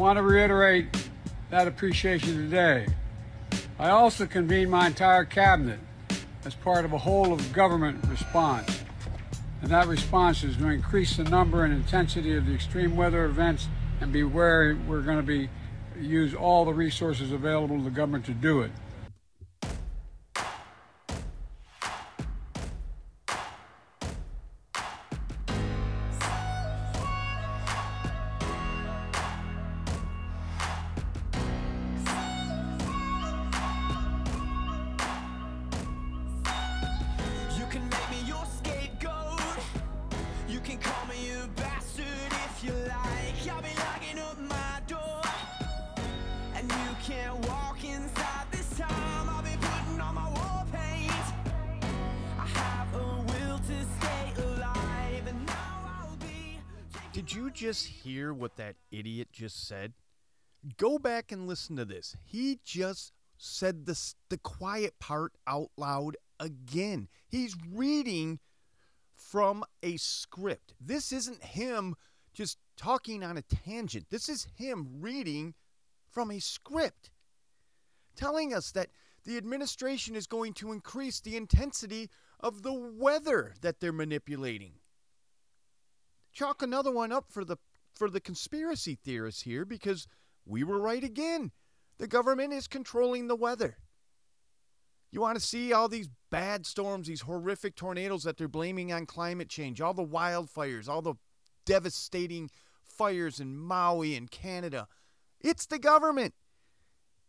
Want to reiterate that appreciation today. I also convened my entire cabinet as part of a whole of government response. And that response is to increase the number and intensity of the extreme weather events and be wary we're going to be use all the resources available to the government to do it. Did you just hear what that idiot just said? Go back and listen to this. He just said the the quiet part out loud again. He's reading from a script. This isn't him just talking on a tangent. This is him reading from a script telling us that the administration is going to increase the intensity of the weather that they're manipulating chalk another one up for the for the conspiracy theorists here because we were right again. The government is controlling the weather. You want to see all these bad storms, these horrific tornadoes that they're blaming on climate change, all the wildfires, all the devastating fires in Maui and Canada. It's the government.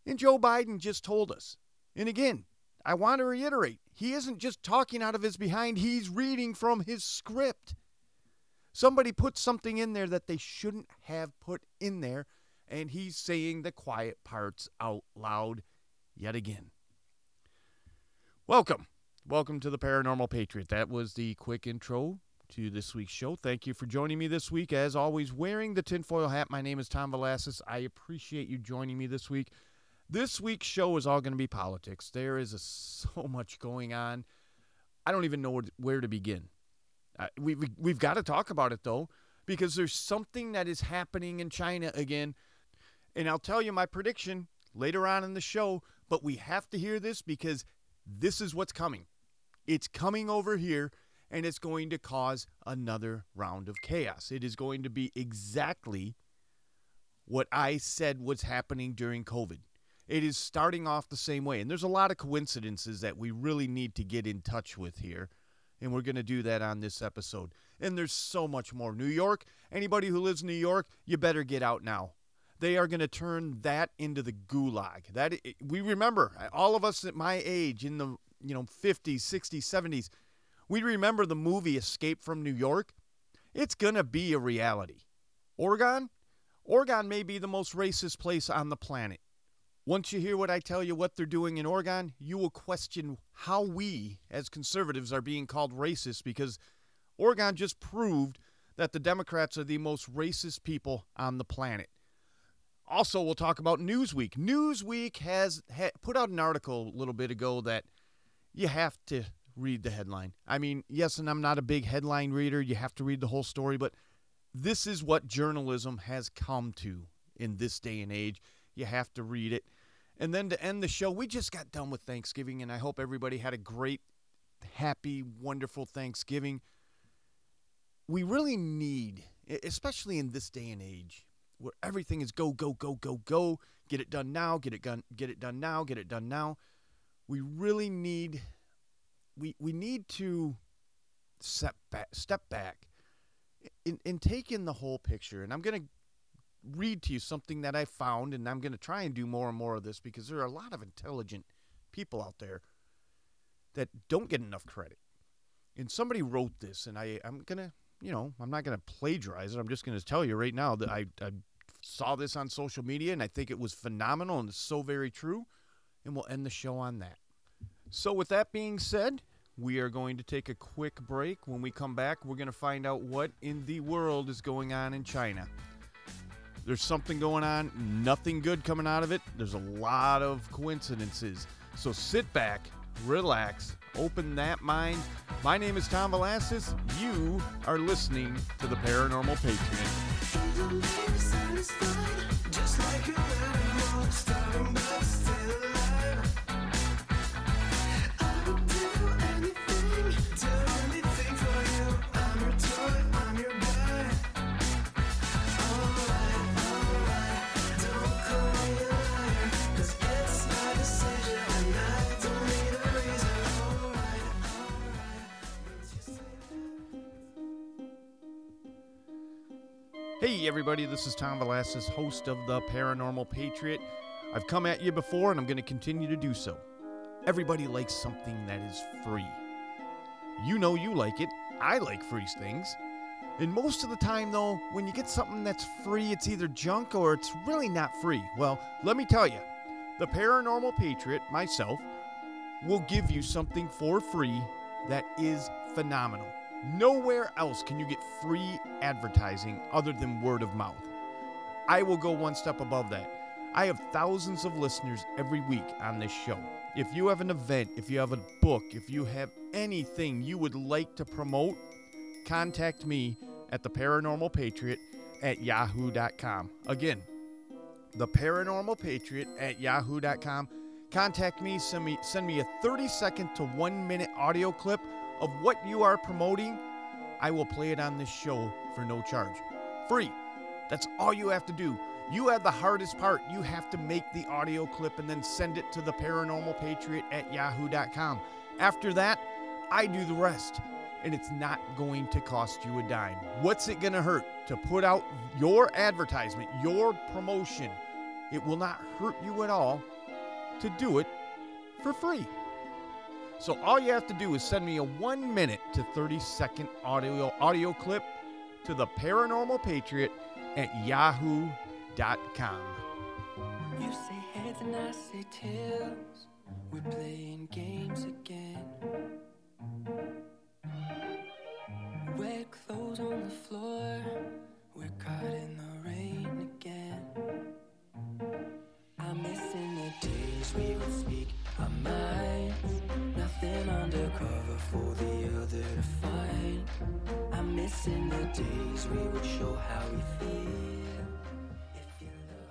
And Joe Biden just told us. And again, I want to reiterate, he isn't just talking out of his behind, he's reading from his script. Somebody put something in there that they shouldn't have put in there, and he's saying the quiet parts out loud yet again. Welcome. Welcome to the Paranormal Patriot. That was the quick intro to this week's show. Thank you for joining me this week. As always, wearing the tinfoil hat, my name is Tom Velasquez. I appreciate you joining me this week. This week's show is all going to be politics. There is a, so much going on. I don't even know where, where to begin. We, we've got to talk about it, though, because there's something that is happening in China again. And I'll tell you my prediction later on in the show, but we have to hear this because this is what's coming. It's coming over here and it's going to cause another round of chaos. It is going to be exactly what I said was happening during COVID. It is starting off the same way. And there's a lot of coincidences that we really need to get in touch with here. And we're going to do that on this episode. And there's so much more. New York, anybody who lives in New York, you better get out now. They are going to turn that into the gulag. That we remember all of us at my age in the, you know, 50s, 60s, 70s, we remember the movie Escape from New York. It's going to be a reality. Oregon? Oregon may be the most racist place on the planet. Once you hear what I tell you what they're doing in Oregon, you will question how we, as conservatives, are being called racist because Oregon just proved that the Democrats are the most racist people on the planet. Also, we'll talk about Newsweek. Newsweek has ha- put out an article a little bit ago that you have to read the headline. I mean, yes, and I'm not a big headline reader. You have to read the whole story, but this is what journalism has come to in this day and age. You have to read it. And then to end the show, we just got done with Thanksgiving, and I hope everybody had a great, happy, wonderful Thanksgiving. We really need, especially in this day and age, where everything is go, go, go, go, go, get it done now, get it done, get it done now, get it done now. We really need, we we need to step back, step back, and, and take in the whole picture. And I'm gonna read to you something that I found, and I'm going to try and do more and more of this because there are a lot of intelligent people out there that don't get enough credit. And somebody wrote this, and I, I'm going to, you know, I'm not going to plagiarize it. I'm just going to tell you right now that I, I saw this on social media, and I think it was phenomenal, and it's so very true. And we'll end the show on that. So, with that being said, we are going to take a quick break. When we come back, we're going to find out what in the world is going on in China. There's something going on, nothing good coming out of it. There's a lot of coincidences. So sit back, relax. open that mind. My name is Tom Velasquez. You are listening to the Paranormal Patriot. Hey, everybody, this is Tom Velasquez, host of the Paranormal Patriot. I've come at you before and I'm going to continue to do so. Everybody likes something that is free. You know you like it. I like free things. And most of the time, though, when you get something that's free, it's either junk or it's really not free. Well, let me tell you, the Paranormal Patriot, myself, will give you something for free that is phenomenal. Nowhere else can you get free advertising other than word of mouth. I will go one step above that. I have thousands of listeners every week on this show. If you have an event, if you have a book, if you have anything you would like to promote, contact me at the Paranormal Patriot at yahoo.com. Again, the Paranormal Patriot at yahoo.com. Contact me, send me send me a 30 second to 1 minute audio clip of what you are promoting. I will play it on this show for no charge. Free. That's all you have to do. You have the hardest part. You have to make the audio clip and then send it to the paranormal patriot at yahoo.com. After that, I do the rest. And it's not going to cost you a dime. What's it going to hurt to put out your advertisement, your promotion? It will not hurt you at all to do it for free. So all you have to do is send me a 1 minute to 30 second audio audio clip to the paranormal patriot at yahoo.com. You say heads and I say tails. We're playing games again.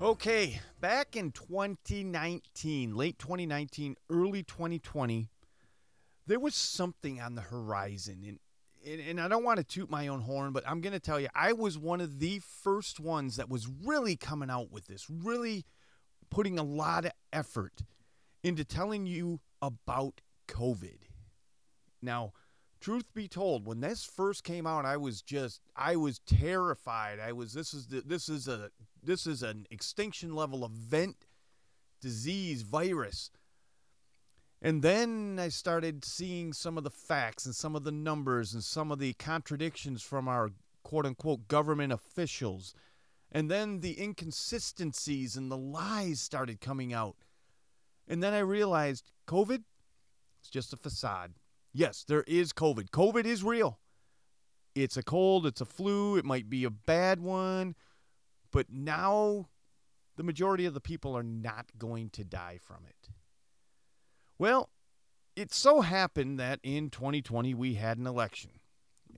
Okay, back in 2019, late 2019, early 2020, there was something on the horizon. And, and, and I don't want to toot my own horn, but I'm going to tell you, I was one of the first ones that was really coming out with this, really putting a lot of effort into telling you about COVID. Now, truth be told, when this first came out, I was just I was terrified. I was this is the, this is a this is an extinction level event, disease, virus. And then I started seeing some of the facts and some of the numbers and some of the contradictions from our quote unquote government officials. And then the inconsistencies and the lies started coming out. And then I realized COVID is just a facade. Yes, there is COVID. COVID is real. It's a cold, it's a flu, it might be a bad one, but now the majority of the people are not going to die from it. Well, it so happened that in 2020 we had an election.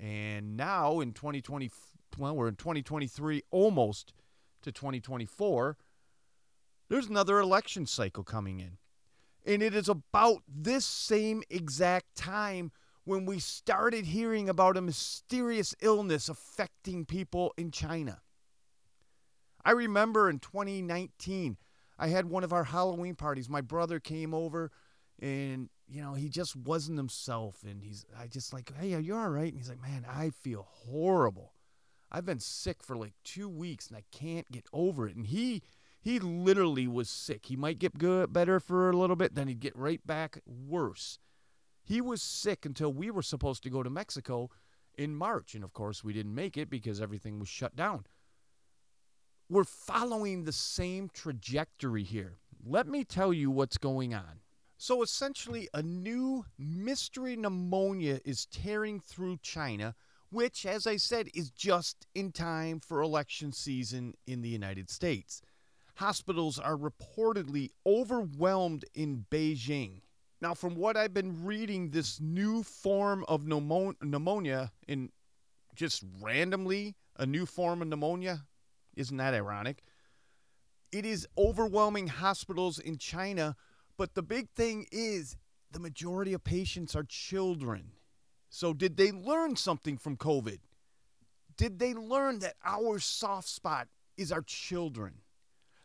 And now in 2020, well, we're in 2023, almost to 2024, there's another election cycle coming in. And it is about this same exact time when we started hearing about a mysterious illness affecting people in China. I remember in 2019, I had one of our Halloween parties. My brother came over and, you know, he just wasn't himself. And he's, I just like, hey, are you all right? And he's like, man, I feel horrible. I've been sick for like two weeks and I can't get over it. And he, he literally was sick. He might get good, better for a little bit, then he'd get right back worse. He was sick until we were supposed to go to Mexico in March. And of course, we didn't make it because everything was shut down. We're following the same trajectory here. Let me tell you what's going on. So, essentially, a new mystery pneumonia is tearing through China, which, as I said, is just in time for election season in the United States. Hospitals are reportedly overwhelmed in Beijing. Now, from what I've been reading, this new form of pneumonia, in just randomly a new form of pneumonia, isn't that ironic? It is overwhelming hospitals in China, but the big thing is the majority of patients are children. So, did they learn something from COVID? Did they learn that our soft spot is our children?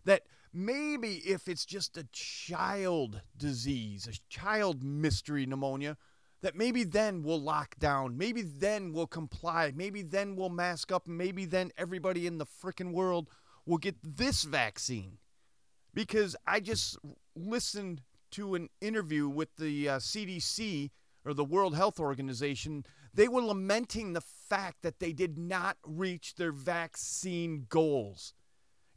That maybe if it's just a child disease, a child mystery pneumonia, that maybe then we'll lock down, maybe then we'll comply, maybe then we'll mask up, maybe then everybody in the frickin' world will get this vaccine. Because I just listened to an interview with the uh, CDC or the World Health Organization. They were lamenting the fact that they did not reach their vaccine goals.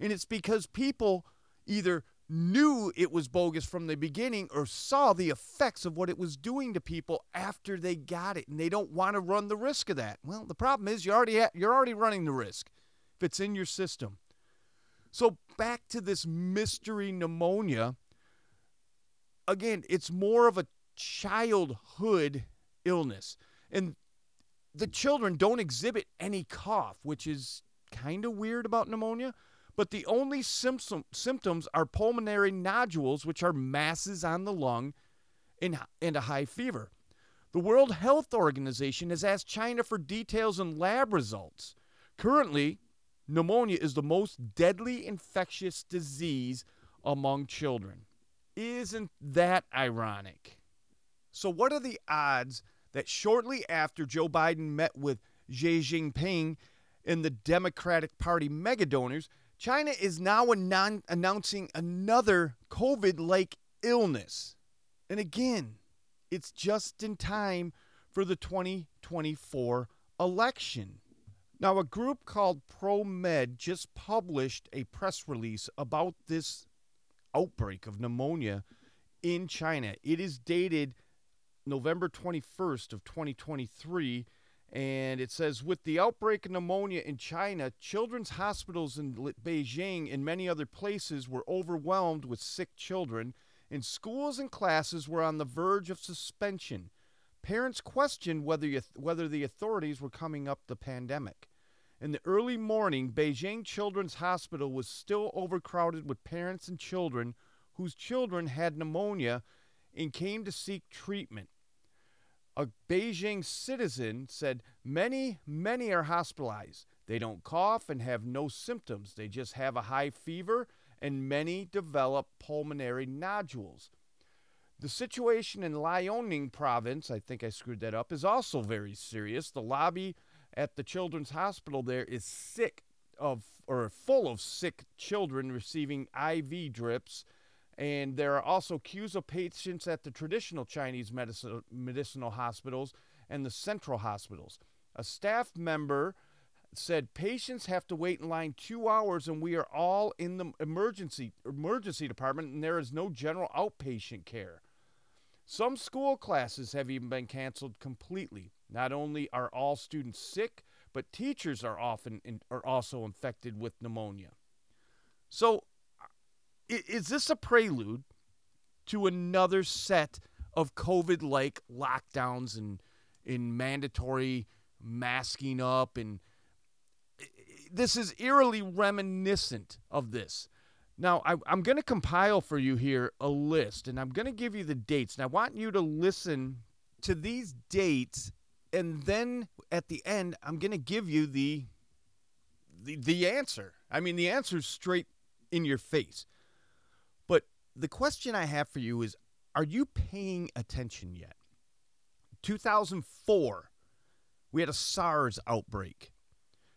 And it's because people either knew it was bogus from the beginning or saw the effects of what it was doing to people after they got it and they don't want to run the risk of that. Well, the problem is you already you're already running the risk if it's in your system. So back to this mystery pneumonia. Again, it's more of a childhood illness. And the children don't exhibit any cough, which is kind of weird about pneumonia. But the only symptom, symptoms are pulmonary nodules, which are masses on the lung, and, and a high fever. The World Health Organization has asked China for details and lab results. Currently, pneumonia is the most deadly infectious disease among children. Isn't that ironic? So, what are the odds that shortly after Joe Biden met with Xi Jinping and the Democratic Party megadonors, China is now anon- announcing another COVID like illness? And again, it's just in time for the 2024 election. Now, a group called ProMed just published a press release about this outbreak of pneumonia in China. It is dated November 21st of 2023 and it says with the outbreak of pneumonia in China, children's hospitals in Beijing and many other places were overwhelmed with sick children and schools and classes were on the verge of suspension. Parents questioned whether whether the authorities were coming up the pandemic. In the early morning, Beijing Children's Hospital was still overcrowded with parents and children whose children had pneumonia and came to seek treatment. A Beijing citizen said many, many are hospitalized. They don't cough and have no symptoms. They just have a high fever, and many develop pulmonary nodules. The situation in Liaoning province, I think I screwed that up, is also very serious. The lobby at the children's hospital there is sick of or full of sick children receiving IV drips and there are also queues of patients at the traditional Chinese medicine, medicinal hospitals and the central hospitals. A staff member said patients have to wait in line two hours, and we are all in the emergency emergency department, and there is no general outpatient care. Some school classes have even been canceled completely. Not only are all students sick, but teachers are often in, are also infected with pneumonia. So is this a prelude to another set of COVID like lockdowns and in mandatory masking up and this is eerily reminiscent of this. Now, I, am going to compile for you here a list, and I'm going to give you the dates. And I want you to listen to these dates, and then at the end, I'm going to give you the, the the answer. I mean, the answer's straight in your face the question I have for you is Are you paying attention yet? 2004, we had a SARS outbreak.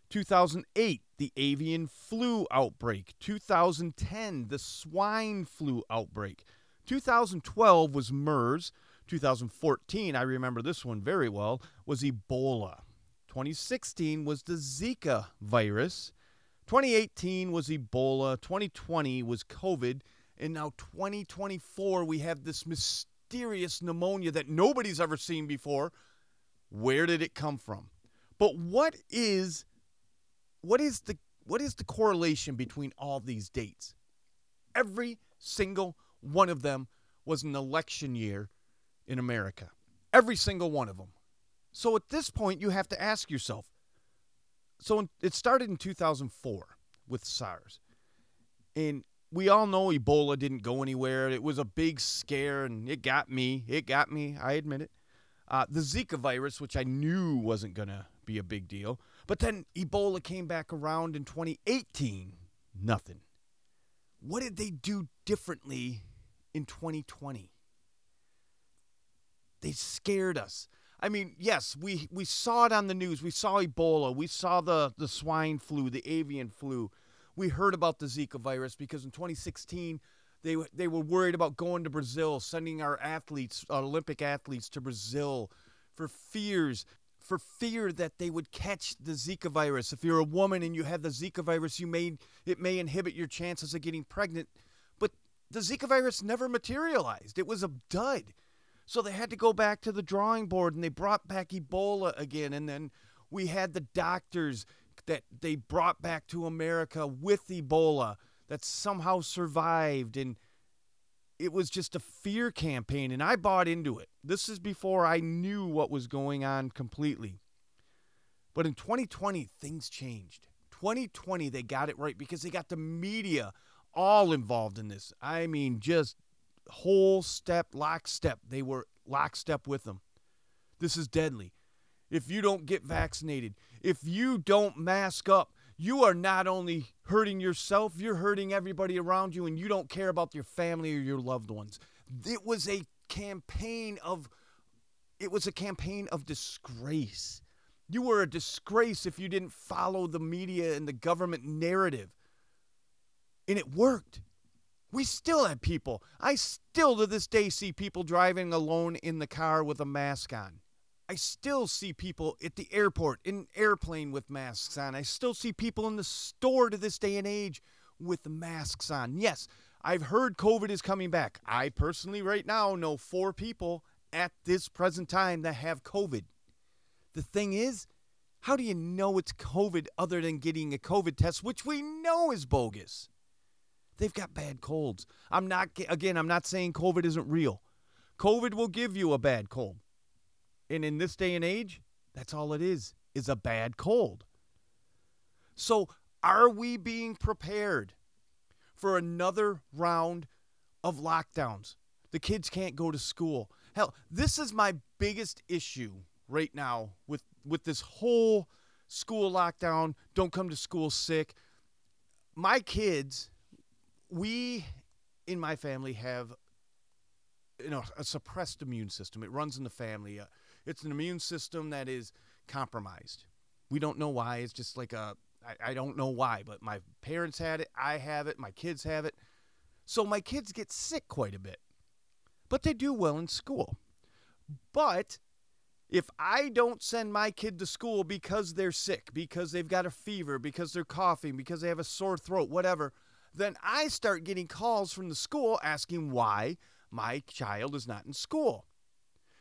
2008, the avian flu outbreak. 2010, the swine flu outbreak. 2012 was MERS. 2014, I remember this one very well, was Ebola. 2016 was the Zika virus. 2018 was Ebola. 2020 was COVID. And now 2024, we have this mysterious pneumonia that nobody's ever seen before. Where did it come from? But what is what is the what is the correlation between all these dates? Every single one of them was an election year in America. Every single one of them. So at this point, you have to ask yourself. So it started in 2004 with SARS. And we all know Ebola didn't go anywhere. It was a big scare, and it got me. It got me. I admit it. Uh, the Zika virus, which I knew wasn't going to be a big deal. But then Ebola came back around in 2018. Nothing. What did they do differently in 2020? They scared us. I mean, yes, we, we saw it on the news. We saw Ebola. We saw the, the swine flu, the avian flu. We heard about the Zika virus because in 2016, they, they were worried about going to Brazil, sending our athletes, our Olympic athletes to Brazil for fears, for fear that they would catch the Zika virus. If you're a woman and you have the Zika virus, you may, it may inhibit your chances of getting pregnant. But the Zika virus never materialized. It was a dud. So they had to go back to the drawing board and they brought back Ebola again. And then we had the doctors that they brought back to America with Ebola that somehow survived. And it was just a fear campaign. And I bought into it. This is before I knew what was going on completely. But in 2020, things changed. 2020, they got it right because they got the media all involved in this. I mean, just whole step, lockstep. They were lockstep with them. This is deadly. If you don't get vaccinated, if you don't mask up, you are not only hurting yourself, you're hurting everybody around you, and you don't care about your family or your loved ones. It was a campaign of it was a campaign of disgrace. You were a disgrace if you didn't follow the media and the government narrative. And it worked. We still have people. I still to this day see people driving alone in the car with a mask on. I still see people at the airport, in an airplane with masks on. I still see people in the store to this day and age with masks on. Yes, I've heard COVID is coming back. I personally, right now, know four people at this present time that have COVID. The thing is, how do you know it's COVID other than getting a COVID test, which we know is bogus? They've got bad colds. I'm not, again, I'm not saying COVID isn't real. COVID will give you a bad cold. And in this day and age, that's all it is, is a bad cold. So are we being prepared for another round of lockdowns? The kids can't go to school. Hell, this is my biggest issue right now with, with this whole school lockdown, don't come to school sick. My kids we in my family have you know a suppressed immune system. It runs in the family. Uh, it's an immune system that is compromised. We don't know why. It's just like a I, I don't know why, but my parents had it. I have it. My kids have it. So my kids get sick quite a bit, but they do well in school. But if I don't send my kid to school because they're sick, because they've got a fever, because they're coughing, because they have a sore throat, whatever, then I start getting calls from the school asking why my child is not in school.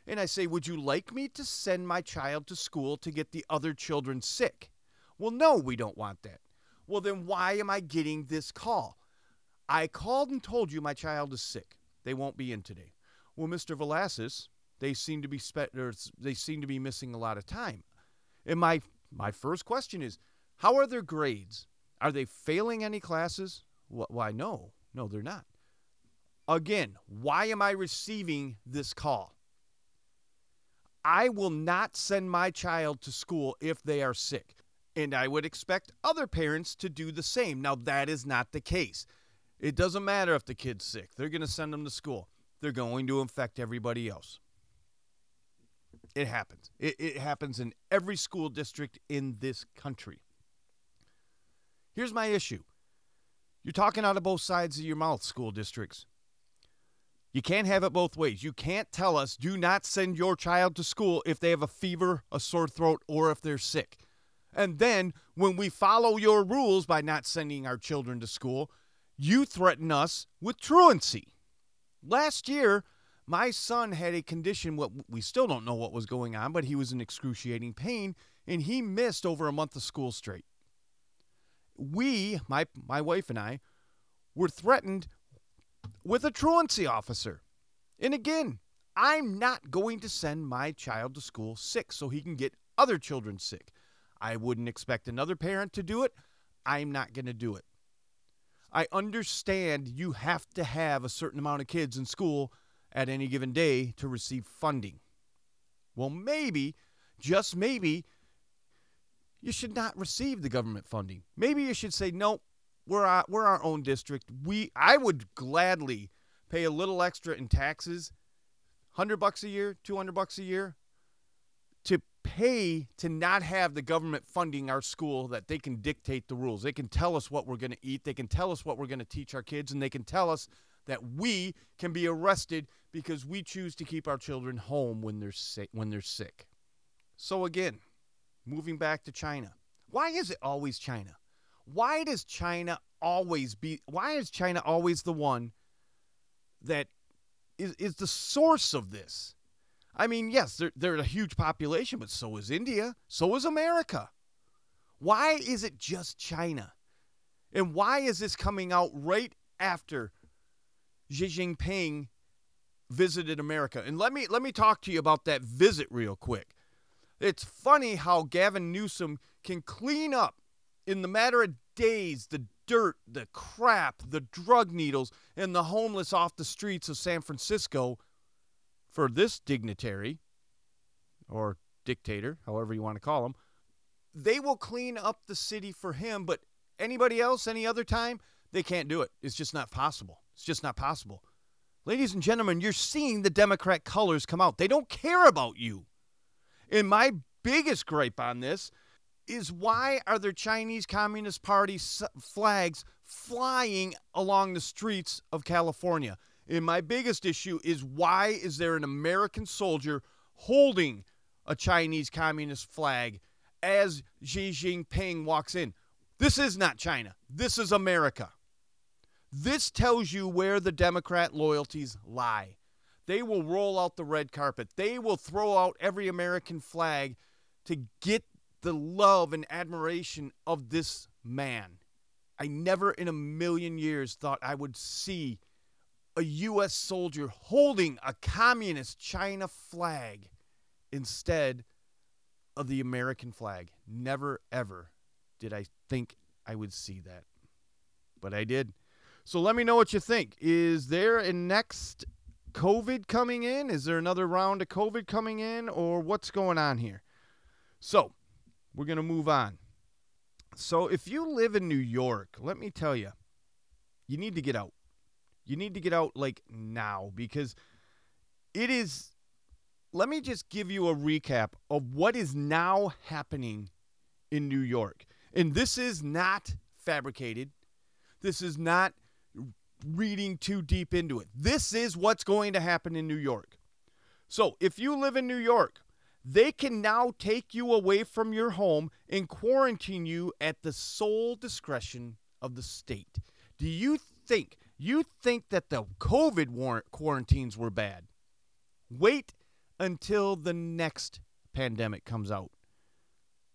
And I say, Would you like me to send my child to school to get the other children sick? Well, no, we don't want that. Well, then why am I getting this call? I called and told you my child is sick. They won't be in today. Well, Mr. Velasquez, they seem to be spe- they seem to be missing a lot of time. And my my first question is, how are their grades? Are they failing any classes? Why, no, no, they're not. Again, why am I receiving this call? I will not send my child to school if they are sick. And I would expect other parents to do the same. Now, that is not the case. It doesn't matter if the kid's sick, they're going to send them to school. They're going to infect everybody else. It happens. It, it happens in every school district in this country. Here's my issue you're talking out of both sides of your mouth, school districts. You can't have it both ways. You can't tell us, do not send your child to school if they have a fever, a sore throat, or if they're sick. And then, when we follow your rules by not sending our children to school, you threaten us with truancy. Last year, my son had a condition, what we still don't know what was going on, but he was in excruciating pain, and he missed over a month of school straight we, my my wife and I, were threatened with a truancy officer. And again, I'm not going to send my child to school sick so he can get other children sick. I wouldn't expect another parent to do it. I'm not going to do it. I understand you have to have a certain amount of kids in school at any given day to receive funding. Well, maybe, just maybe, you should not receive the government funding. Maybe you should say, no, we're our, we're our own district. We I would gladly pay a little extra in taxes, hundred bucks a year, two hundred bucks a year, to pay to not have the government funding our school that they can dictate the rules. They can tell us what we're going to eat. They can tell us what we're going to teach our kids, and they can tell us that we can be arrested because we choose to keep our children home when they're sick. When they're sick. So again, moving back to China. Why is it always China? Why does China always be why is China always the one that is, is the source of this? I mean, yes, they're, they're a huge population, but so is India, so is America. Why is it just China? And why is this coming out right after Xi Jinping visited America? And let me let me talk to you about that visit real quick. It's funny how Gavin Newsom can clean up in the matter of days the dirt, the crap, the drug needles, and the homeless off the streets of San Francisco for this dignitary or dictator, however you want to call him. They will clean up the city for him, but anybody else, any other time, they can't do it. It's just not possible. It's just not possible. Ladies and gentlemen, you're seeing the Democrat colors come out. They don't care about you. And my biggest gripe on this is why are there Chinese Communist Party flags flying along the streets of California? And my biggest issue is why is there an American soldier holding a Chinese Communist flag as Xi Jinping walks in? This is not China. This is America. This tells you where the Democrat loyalties lie. They will roll out the red carpet. They will throw out every American flag to get the love and admiration of this man. I never in a million years thought I would see a U.S. soldier holding a communist China flag instead of the American flag. Never, ever did I think I would see that. But I did. So let me know what you think. Is there a next COVID coming in? Is there another round of COVID coming in, or what's going on here? So, we're going to move on. So, if you live in New York, let me tell you, you need to get out. You need to get out like now because it is. Let me just give you a recap of what is now happening in New York. And this is not fabricated. This is not reading too deep into it. This is what's going to happen in New York. So, if you live in New York, they can now take you away from your home and quarantine you at the sole discretion of the state. Do you think you think that the COVID war- quarantines were bad? Wait until the next pandemic comes out.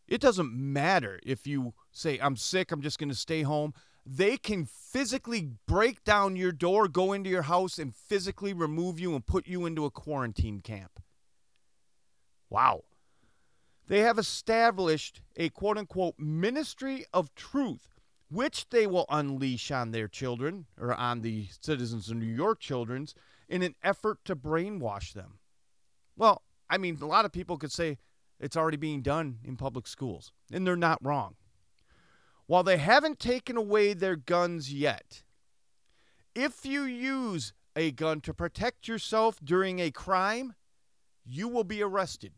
It doesn't matter if you say I'm sick, I'm just going to stay home they can physically break down your door, go into your house, and physically remove you and put you into a quarantine camp. Wow. They have established a quote unquote ministry of truth, which they will unleash on their children or on the citizens of New York children's in an effort to brainwash them. Well, I mean, a lot of people could say it's already being done in public schools, and they're not wrong. While they haven't taken away their guns yet, if you use a gun to protect yourself during a crime, you will be arrested.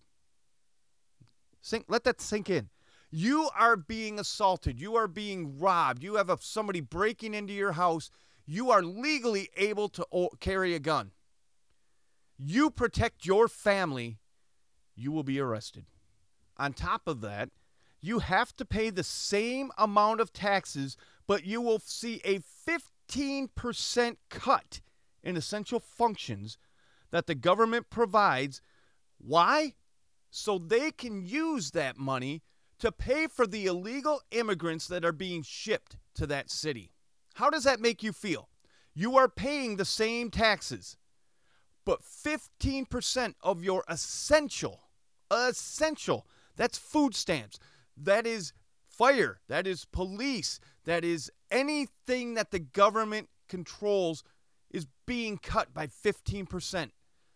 Sink, let that sink in. You are being assaulted. You are being robbed. You have a, somebody breaking into your house. You are legally able to o- carry a gun. You protect your family, you will be arrested. On top of that, you have to pay the same amount of taxes, but you will see a 15% cut in essential functions that the government provides. Why? So they can use that money to pay for the illegal immigrants that are being shipped to that city. How does that make you feel? You are paying the same taxes, but 15% of your essential, essential, that's food stamps, that is fire, that is police, that is anything that the government controls is being cut by 15%.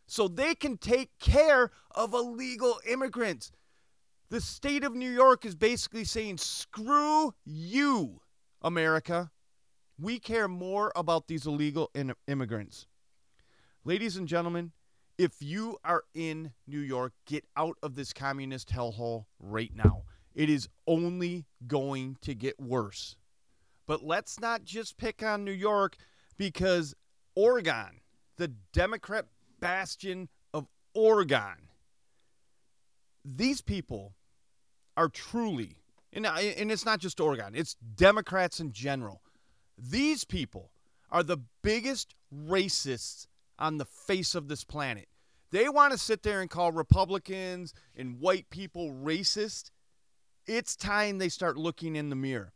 So they can take care of illegal immigrants. The state of New York is basically saying, screw you, America. We care more about these illegal in- immigrants. Ladies and gentlemen, if you are in New York, get out of this communist hellhole right now. It is only going to get worse. But let's not just pick on New York because Oregon, the Democrat bastion of Oregon, these people are truly, and, and it's not just Oregon, it's Democrats in general. These people are the biggest racists on the face of this planet. They want to sit there and call Republicans and white people racist. It's time they start looking in the mirror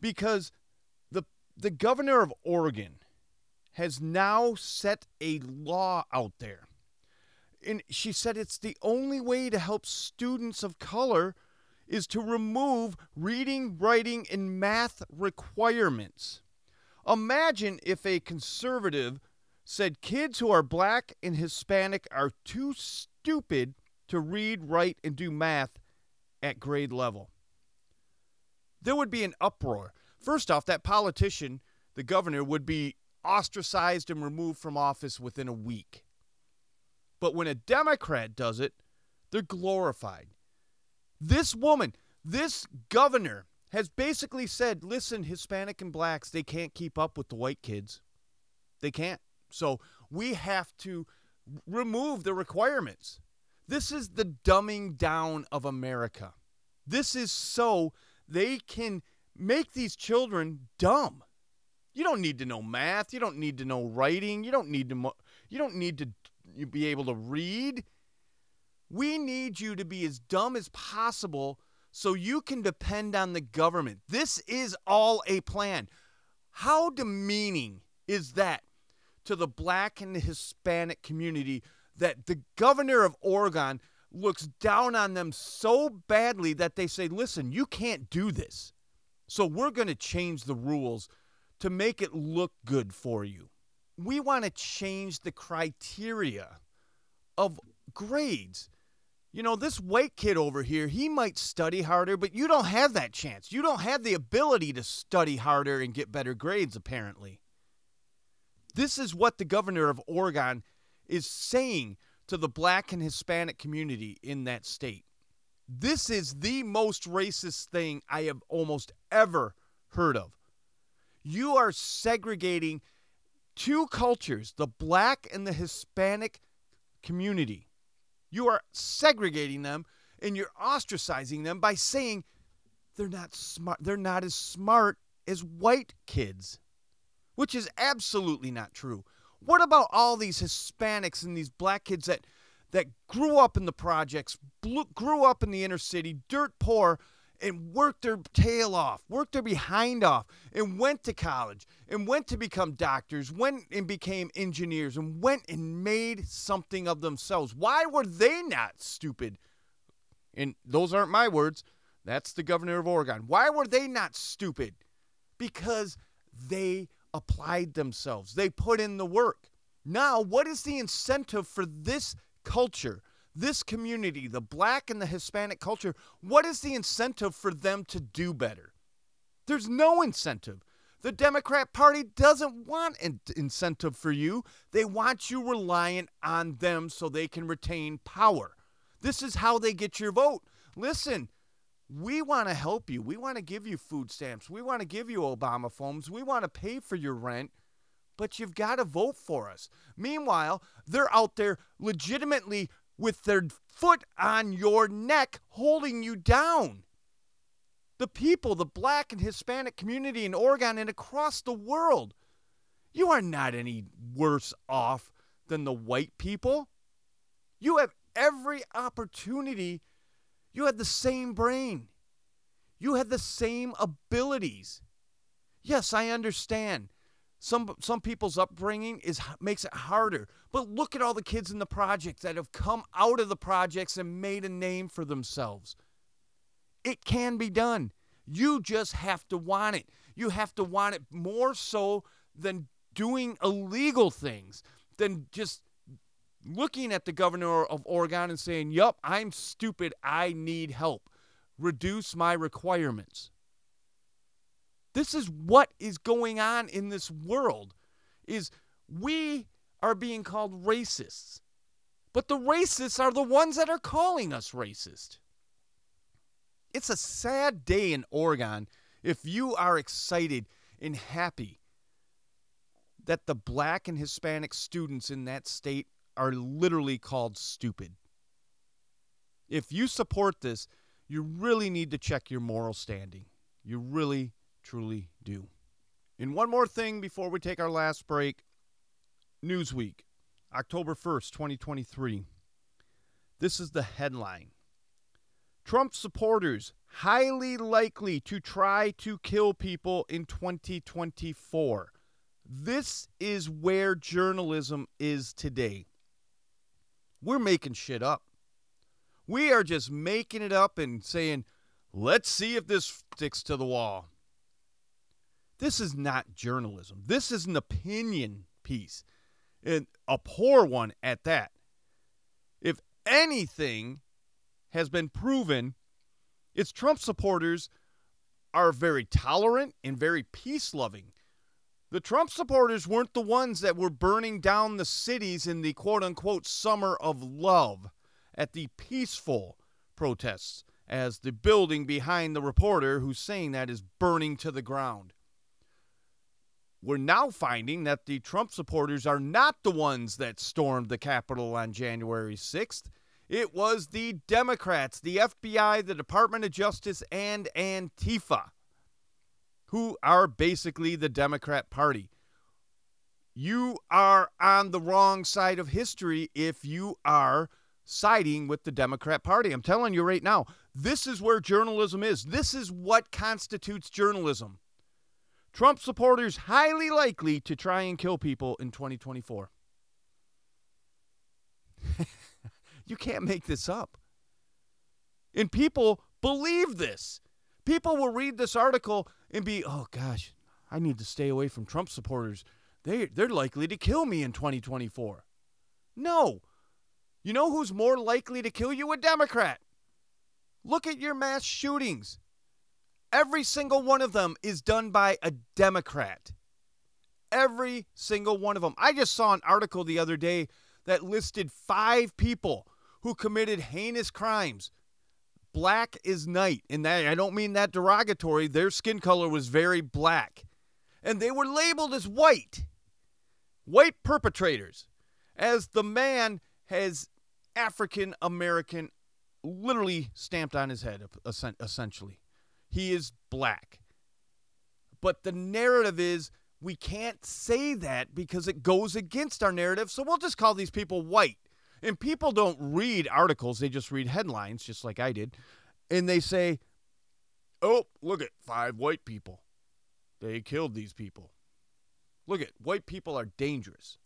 because the the governor of Oregon has now set a law out there. And she said it's the only way to help students of color is to remove reading, writing, and math requirements. Imagine if a conservative said kids who are black and Hispanic are too stupid to read, write, and do math at grade level. There would be an uproar. First off, that politician, the governor, would be ostracized and removed from office within a week. But when a Democrat does it, they're glorified. This woman, this governor, has basically said listen, Hispanic and blacks, they can't keep up with the white kids. They can't. So we have to remove the requirements. This is the dumbing down of America. This is so they can make these children dumb. You don't need to know math. You don't need to know writing. You don't need to. Mo- you don't need to be able to read. We need you to be as dumb as possible so you can depend on the government. This is all a plan. How demeaning is that to the black and the Hispanic community that the governor of Oregon looks down on them so badly that they say, listen, you can't do this. So we're going to change the rules to make it look good for you. We want to change the criteria of grades. You know, this white kid over here, he might study harder, but you don't have that chance. You don't have the ability to study harder and get better grades, apparently. This is what the governor of Oregon is saying to the black and Hispanic community in that state. This is the most racist thing I have almost ever heard of. You are segregating two cultures, the black and the Hispanic community. You are segregating them and you're ostracizing them by saying they're not smart they're not as smart as white kids which is absolutely not true. What about all these Hispanics and these black kids that that grew up in the projects, blew, grew up in the inner city, dirt poor, and worked their tail off, worked their behind off, and went to college, and went to become doctors, went and became engineers, and went and made something of themselves. Why were they not stupid? And those aren't my words. That's the governor of Oregon. Why were they not stupid? Because they applied themselves. They put in the work. Now, what is the incentive for this culture, this community, the black and the Hispanic culture? What is the incentive for them to do better? There's no incentive. The Democrat Party doesn't want an incentive for you. They want you reliant on them so they can retain power. This is how they get your vote. Listen, we want to help you. We want to give you food stamps. We want to give you Obama phones. We want to pay for your rent, but you've got to vote for us. Meanwhile, they're out there legitimately with their foot on your neck, holding you down. The people, the black and Hispanic community in Oregon and across the world, you are not any worse off than the white people. You have every opportunity you had the same brain. You had the same abilities. Yes, I understand. Some some people's upbringing is makes it harder. But look at all the kids in the projects that have come out of the projects and made a name for themselves. It can be done. You just have to want it. You have to want it more so than doing illegal things, than just looking at the governor of Oregon and saying, Yup, I'm stupid. I need help. Reduce my requirements. This is what is going on in this world is we are being called racists. But the racists are the ones that are calling us racist. It's a sad day in Oregon if you are excited and happy that the black and Hispanic students in that state are literally called stupid. If you support this, you really need to check your moral standing. You really, truly do. And one more thing before we take our last break Newsweek, October 1st, 2023. This is the headline Trump supporters highly likely to try to kill people in 2024. This is where journalism is today. We're making shit up. We are just making it up and saying, let's see if this sticks to the wall. This is not journalism. This is an opinion piece, and a poor one at that. If anything has been proven, it's Trump supporters are very tolerant and very peace loving. The Trump supporters weren't the ones that were burning down the cities in the quote unquote summer of love at the peaceful protests, as the building behind the reporter who's saying that is burning to the ground. We're now finding that the Trump supporters are not the ones that stormed the Capitol on January 6th. It was the Democrats, the FBI, the Department of Justice, and Antifa, who are basically the Democrat Party. You are on the wrong side of history if you are siding with the Democrat Party. I'm telling you right now, this is where journalism is. This is what constitutes journalism. Trump supporters highly likely to try and kill people in 2024. you can't make this up. And people believe this. People will read this article and be, oh gosh, I need to stay away from Trump supporters. They, they're likely to kill me in 2024. No. You know who's more likely to kill you? A Democrat. Look at your mass shootings. Every single one of them is done by a Democrat. Every single one of them. I just saw an article the other day that listed five people who committed heinous crimes. Black is night. And that, I don't mean that derogatory. Their skin color was very black. And they were labeled as white. White perpetrators. As the man has African American literally stamped on his head, essentially. He is black. But the narrative is we can't say that because it goes against our narrative. So we'll just call these people white. And people don't read articles, they just read headlines, just like I did. And they say, oh, look at five white people. They killed these people. Look at white people are dangerous.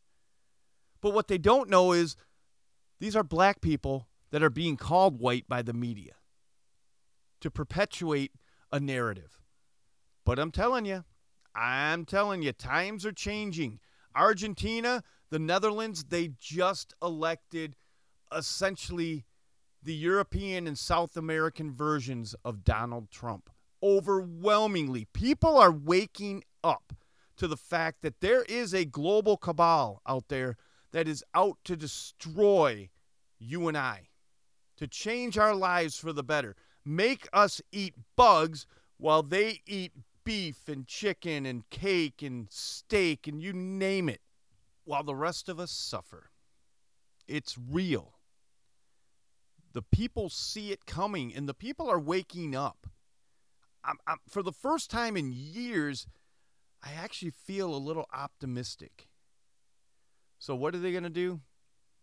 But what they don't know is these are black people that are being called white by the media to perpetuate a narrative. But I'm telling you, I'm telling you, times are changing. Argentina, the Netherlands, they just elected essentially the European and South American versions of Donald Trump. Overwhelmingly, people are waking up to the fact that there is a global cabal out there that is out to destroy you and I, to change our lives for the better make us eat bugs while they eat beef and chicken and cake and steak and you name it, while the rest of us suffer. It's real. The people see it coming and the people are waking up. I'm, I'm, for the first time in years, I actually feel a little optimistic. So, what are they going to do?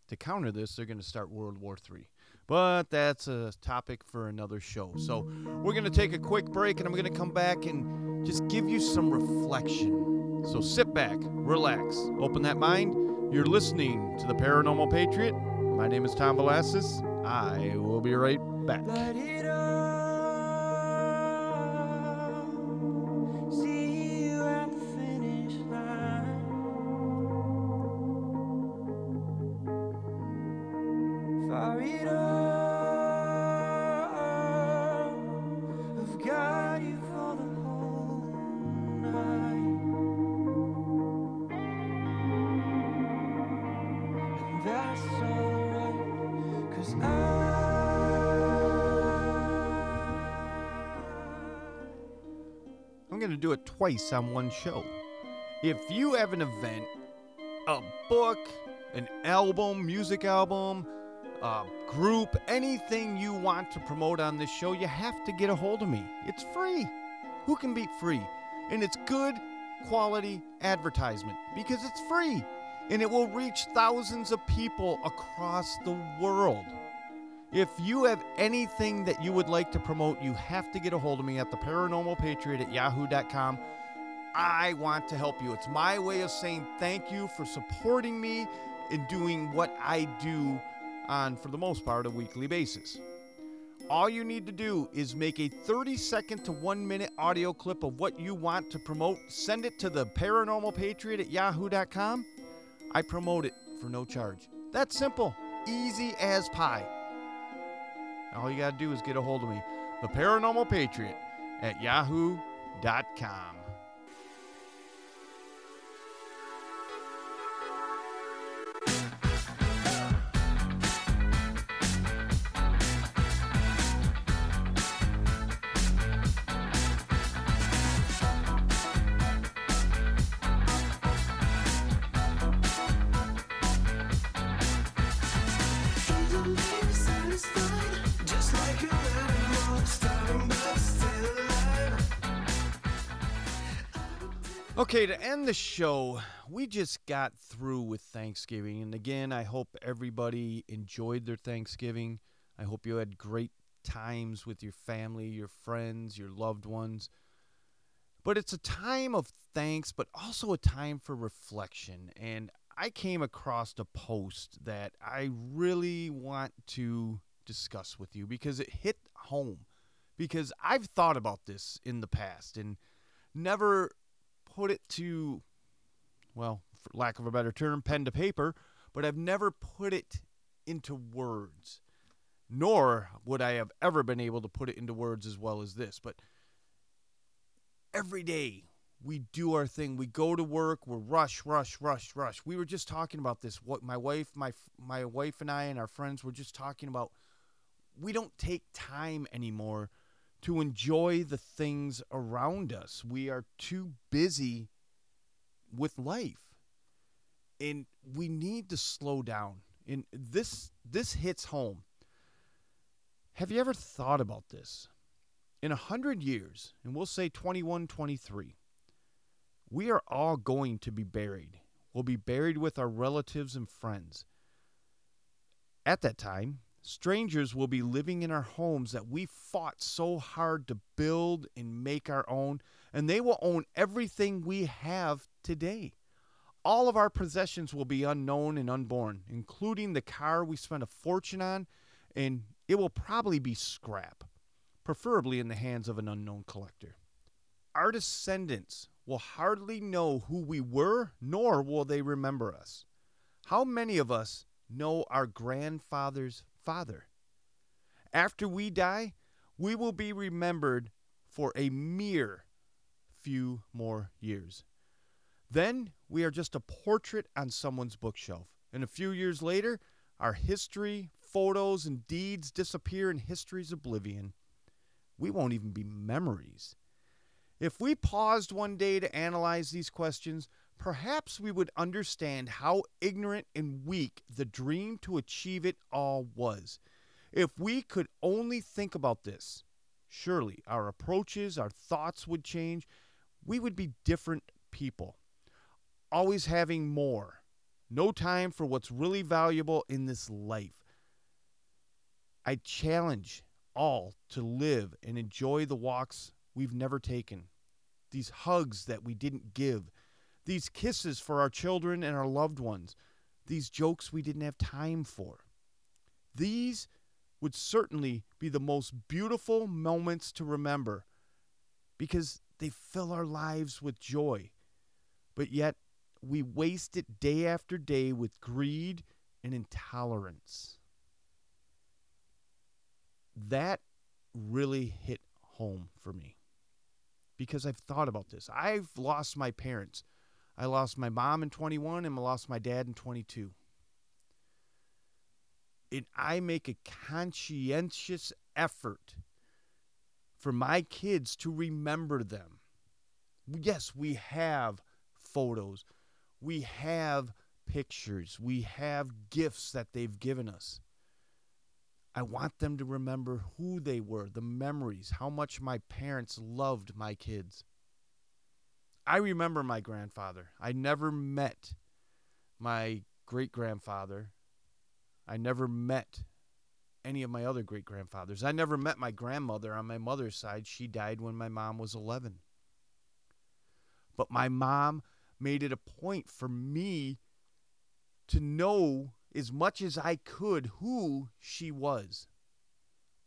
To counter this, they're going to start World War III. But that's a topic for another show. So we're going to take a quick break and I'm going to come back and just give you some reflection So sit back, relax, open that mind. You're listening to the Paranormal Patriot. My name is Tom Velasquez. I will be right back. Twice on one show. If you have an event, a book, an album, music album, a group, anything you want to promote on this show, you have to get a hold of me. It's free. Who can beat free? And it's good quality advertisement because it's free and it will reach thousands of people across the world. If you have anything that you would like to promote, you have to get a hold of me at the paranormal patriot at yahoo.com. I want to help you. It's my way of saying thank you for supporting me in doing what I do on, for the most part, a weekly basis. All you need to do is make a 30 second to one minute audio clip of what you want to promote, send it to the paranormal patriot at yahoo.com. I promote it for no charge. That's simple, easy as pie. All you got to do is get a hold of me, the paranormal patriot at yahoo.com. Okay, to end the show, we just got through with Thanksgiving. And again, I hope everybody enjoyed their Thanksgiving. I hope you had great times with your family, your friends, your loved ones. But it's a time of thanks, but also a time for reflection. And I came across a post that I really want to discuss with you because it hit home. Because I've thought about this in the past and never put it to, well, for lack of a better term, pen to paper, but I've never put it into words. Nor would I have ever been able to put it into words as well as this. But every day we do our thing. We go to work. We're rush, rush, rush, rush. We were just talking about this. What my wife, my my wife and I and our friends were just talking about. We don't take time anymore to enjoy the things around us. We are too busy with life. And we need to slow down. And this this hits home. Have you ever thought about this? In a hundred years, and we'll say 21, 23, we are all going to be buried. We'll be buried with our relatives and friends. At that time, strangers will be living in our homes that we fought so hard to build and make our own, and they will own everything we have today. All of our possessions will be unknown and unborn, including the car we spent a fortune on, and it will probably be scrap, preferably in the hands of an unknown collector. Our descendants will hardly know who we were, nor will they remember us. How many of us know our grandfather's father? After we die, we will be remembered for a mere few more years. Then we are just a portrait on someone's bookshelf. And a few years later, our history, photos, and deeds disappear in history's oblivion. We won't even be memories. If we paused one day to analyze these questions, perhaps we would understand how ignorant and weak the dream to achieve it all was. If we could only think about this, surely our approaches, our thoughts would change. We would be different people, always having more, no time for what's really valuable in this life. I challenge all to live and enjoy the walks we've never taken, these hugs that we didn't give, these kisses for our children and our loved ones, these jokes we didn't have time for. These would certainly be the most beautiful moments to remember because they fill our lives with joy. But yet, we waste it day after day with greed and intolerance. That really hit home for me because I've thought about this. I've lost my parents. I lost my mom in 21 and I lost my dad in 22. And I make a conscientious effort for my kids to remember them. Yes, we have photos, we have pictures, we have gifts that they've given us. I want them to remember who they were, the memories, how much my parents loved my kids. I remember my grandfather. I never met my great grandfather. I never met any of my other great grandfathers. I never met my grandmother on my mother's side. She died when my mom was 11. But my mom made it a point for me to know as much as I could who she was.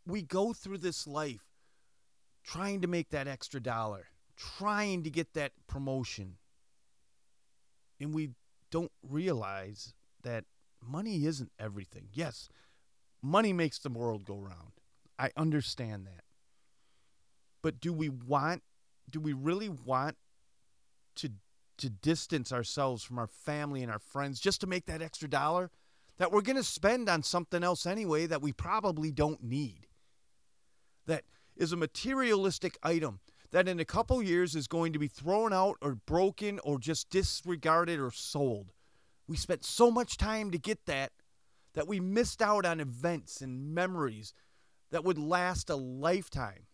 We go through this life trying to make that extra dollar, trying to get that promotion. And we don't realize that money isn't everything. Yes, money makes the world go round. I understand that. But do we want do we really want to to distance ourselves from our family and our friends just to make that extra dollar? that we're going to spend on something else anyway that we probably don't need. That is a materialistic item that in a couple years is going to be thrown out or broken or just disregarded or sold. We spent so much time to get that that we missed out on events and memories that would last a lifetime.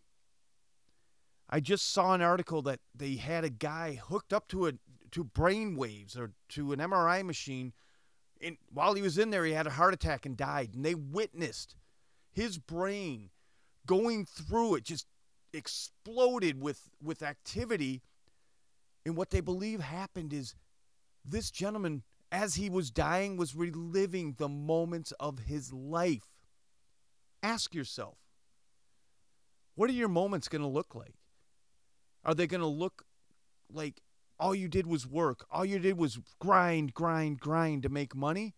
I just saw an article that they had a guy hooked up to a to brain waves or to an MRI machine and while he was in there, he had a heart attack and died. And they witnessed his brain going through it, just exploded with, with activity. And what they believe happened is this gentleman, as he was dying, was reliving the moments of his life. Ask yourself, what are your moments going to look like? Are they going to look like all you did was work, all you did was grind, grind, grind to make money?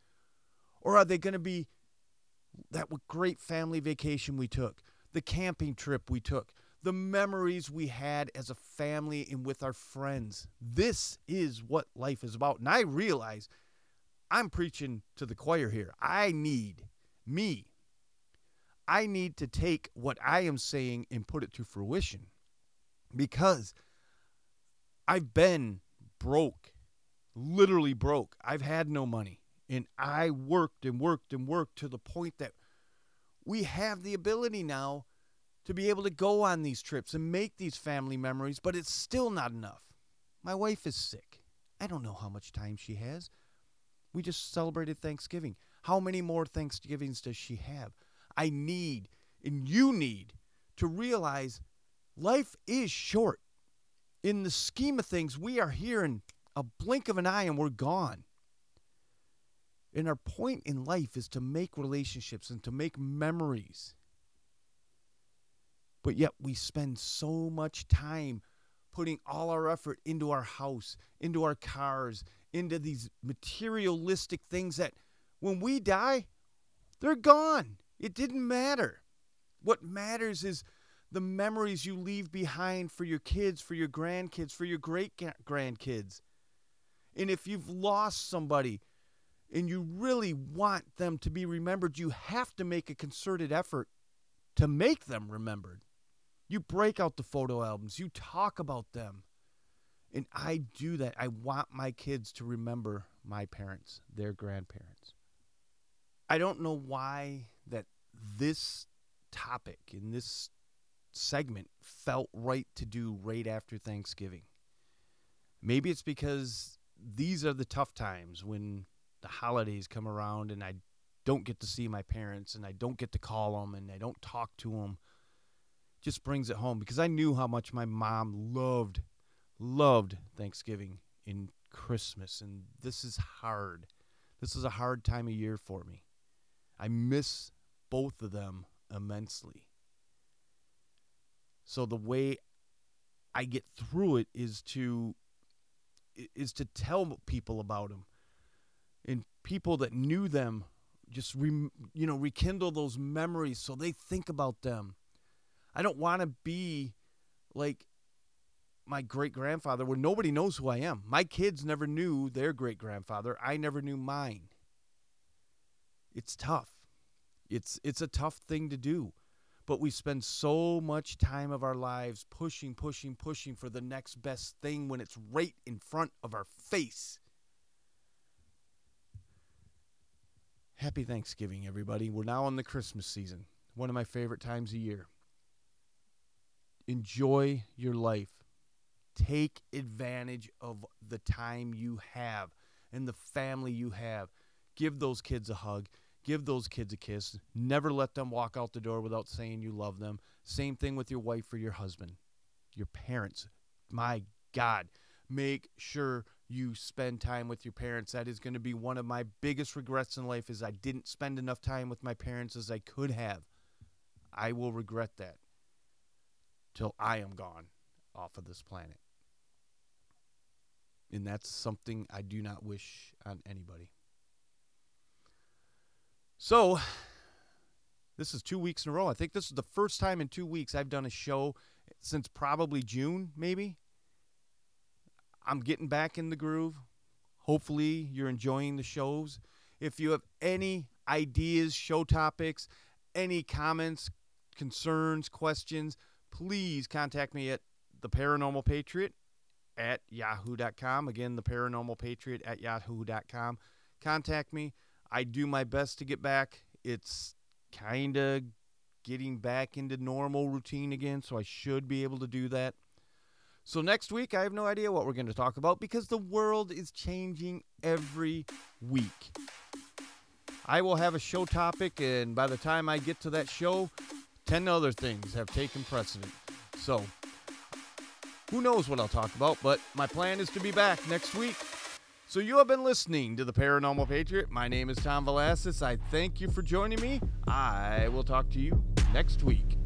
Or are they going to be that great family vacation we took, the camping trip we took, the memories we had as a family and with our friends? This is what life is about. And I realize I'm preaching to the choir here. I need me. I need to take what I am saying and put it to fruition because I've been broke, literally broke. I've had no money. And I worked and worked and worked to the point that we have the ability now to be able to go on these trips and make these family memories, but it's still not enough. My wife is sick. I don't know how much time she has. We just celebrated Thanksgiving. How many more Thanksgivings does she have? I need, and you need, to realize life is short in the scheme of things, we are here in a blink of an eye and we're gone. And our point in life is to make relationships and to make memories. But yet we spend so much time putting all our effort into our house, into our cars, into these materialistic things that when we die, they're gone. It didn't matter. What matters is the memories you leave behind for your kids, for your grandkids, for your great grandkids. And if you've lost somebody and you really want them to be remembered, you have to make a concerted effort to make them remembered. You break out the photo albums, you talk about them. And I do that. I want my kids to remember my parents, their grandparents. I don't know why that this topic in this segment felt right to do right after Thanksgiving. Maybe it's because these are the tough times when the holidays come around and I don't get to see my parents and I don't get to call them and I don't talk to them. Just brings it home because I knew how much my mom loved, loved Thanksgiving and Christmas, and this is hard. This is a hard time of year for me. I miss both of them immensely. So the way I get through it is to is to tell people about them and people that knew them just re, you know rekindle those memories so they think about them. I don't want to be like my great grandfather where nobody knows who I am. My kids never knew their great grandfather. I never knew mine. It's tough. It's it's a tough thing to do. But we spend so much time of our lives pushing, pushing, pushing for the next best thing when it's right in front of our face. Happy Thanksgiving, everybody. We're now in the Christmas season, one of my favorite times of year. Enjoy your life. Take advantage of the time you have and the family you have. Give those kids a hug. Give those kids a kiss. Never let them walk out the door without saying you love them. Same thing with your wife or your husband, your parents. My God, make sure you spend time with your parents. That is going to be one of my biggest regrets in life is I didn't spend enough time with my parents as I could have. I will regret that till I am gone off of this planet. And that's something I do not wish on anybody. So, this is two weeks in a row. I think this is the first time in two weeks I've done a show since probably June, maybe. I'm getting back in the groove. Hopefully, you're enjoying the shows. If you have any ideas, show topics, any comments, concerns, questions, please contact me at the Paranormal Patriot at yahoo.com. Again, the Paranormal Patriot at yahoo.com. Contact me. I do my best to get back. It's kind of getting back into normal routine again, so I should be able to do that. So next week, I have no idea what we're going to talk about because the world is changing every week. I will have a show topic, and by the time I get to that show, 10 other things have taken precedent. So, who knows what I'll talk about, but my plan is to be back next week. So, you have been listening to the Paranormal Patriot. My name is Tom Velasquez. I thank you for joining me. I will talk to you next week.